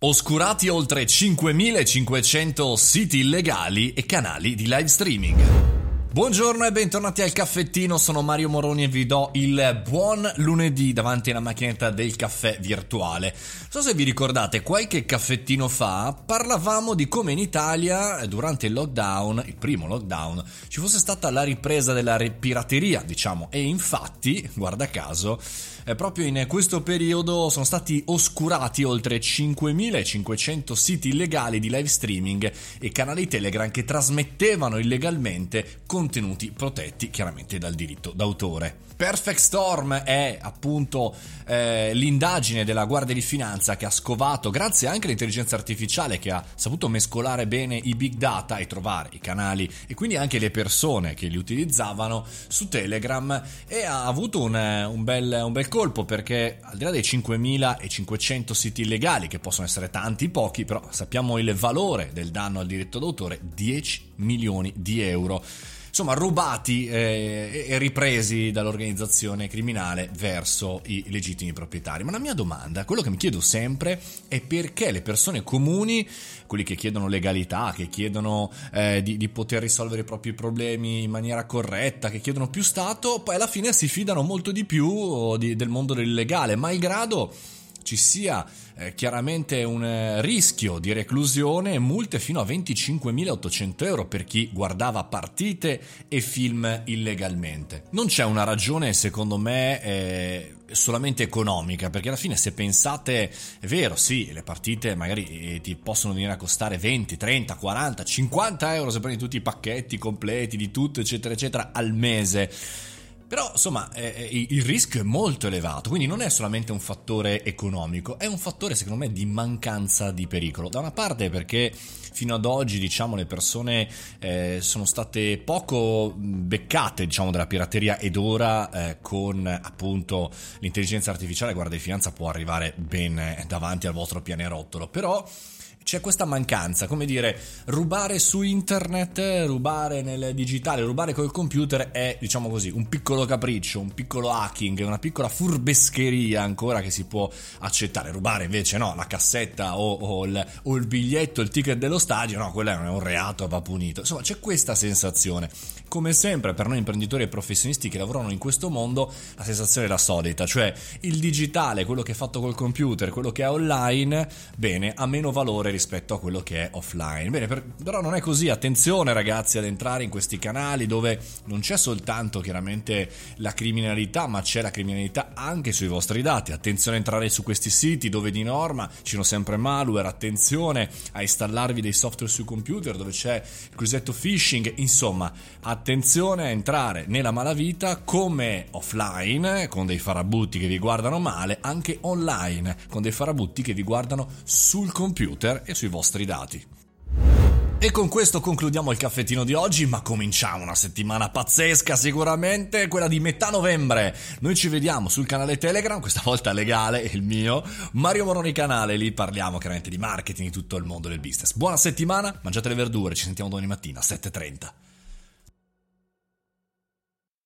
Oscurati oltre 5500 siti illegali e canali di live streaming. Buongiorno e bentornati al caffettino, sono Mario Moroni e vi do il buon lunedì davanti alla macchinetta del caffè virtuale. Non so se vi ricordate, qualche caffettino fa parlavamo di come in Italia, durante il lockdown, il primo lockdown, ci fosse stata la ripresa della pirateria, diciamo, e infatti, guarda caso, eh, proprio in questo periodo sono stati oscurati oltre 5500 siti illegali di live streaming e canali Telegram che trasmettevano illegalmente contenuti protetti chiaramente dal diritto d'autore. Perfect Storm è appunto eh, l'indagine della Guardia di Finanza che ha scovato, grazie anche all'intelligenza artificiale che ha saputo mescolare bene i big data e trovare i canali e quindi anche le persone che li utilizzavano su Telegram e ha avuto un, un, bel, un bel colpo perché al di là dei 5500 siti illegali, che possono essere tanti, pochi, però sappiamo il valore del danno al diritto d'autore, 10 milioni di euro insomma rubati eh, e ripresi dall'organizzazione criminale verso i legittimi proprietari. Ma la mia domanda, quello che mi chiedo sempre è perché le persone comuni, quelli che chiedono legalità, che chiedono eh, di, di, poter risolvere i propri problemi in maniera corretta, che chiedono più Stato, poi alla fine si fidano molto di più di, del mondo dell'illegale, malgrado ci sia eh, chiaramente un eh, rischio di reclusione e multe fino a 25.800 euro per chi guardava partite e film illegalmente. Non c'è una ragione, secondo me, eh, solamente economica, perché alla fine se pensate, è vero, sì, le partite magari eh, ti possono venire a costare 20, 30, 40, 50 euro se prendi tutti i pacchetti completi di tutto, eccetera, eccetera, al mese però insomma eh, il rischio è molto elevato, quindi non è solamente un fattore economico, è un fattore secondo me di mancanza di pericolo. Da una parte perché fino ad oggi diciamo le persone eh, sono state poco beccate diciamo della pirateria ed ora eh, con appunto l'intelligenza artificiale guarda di finanza può arrivare ben davanti al vostro pianerottolo, però c'è questa mancanza, come dire, rubare su internet, rubare nel digitale, rubare col computer è, diciamo così, un piccolo capriccio, un piccolo hacking, una piccola furbescheria ancora che si può accettare. Rubare invece no, la cassetta o, o, il, o il, biglietto, il ticket dello stadio, no, quello è un reato va punito. Insomma, c'è questa sensazione. Come sempre, per noi imprenditori e professionisti che lavorano in questo mondo, la sensazione è la solita, cioè il digitale, quello che è fatto col computer, quello che è online, bene, ha meno valore rispetto a quello che è offline. Bene, per, però non è così. Attenzione, ragazzi, ad entrare in questi canali dove non c'è soltanto chiaramente la criminalità, ma c'è la criminalità anche sui vostri dati. Attenzione a entrare su questi siti dove di norma ci sono sempre malware. Attenzione a installarvi dei software sui computer dove c'è il cosiddetto phishing. Insomma, attenzione a entrare nella malavita come offline, con dei farabutti che vi guardano male, anche online, con dei farabutti che vi guardano sul computer e sui vostri dati. E con questo concludiamo il caffettino di oggi, ma cominciamo una settimana pazzesca sicuramente, quella di metà novembre. Noi ci vediamo sul canale Telegram, questa volta legale, il mio, Mario Moroni canale, lì parliamo chiaramente di marketing, di tutto il mondo del business. Buona settimana, mangiate le verdure, ci sentiamo domani mattina, 7.30.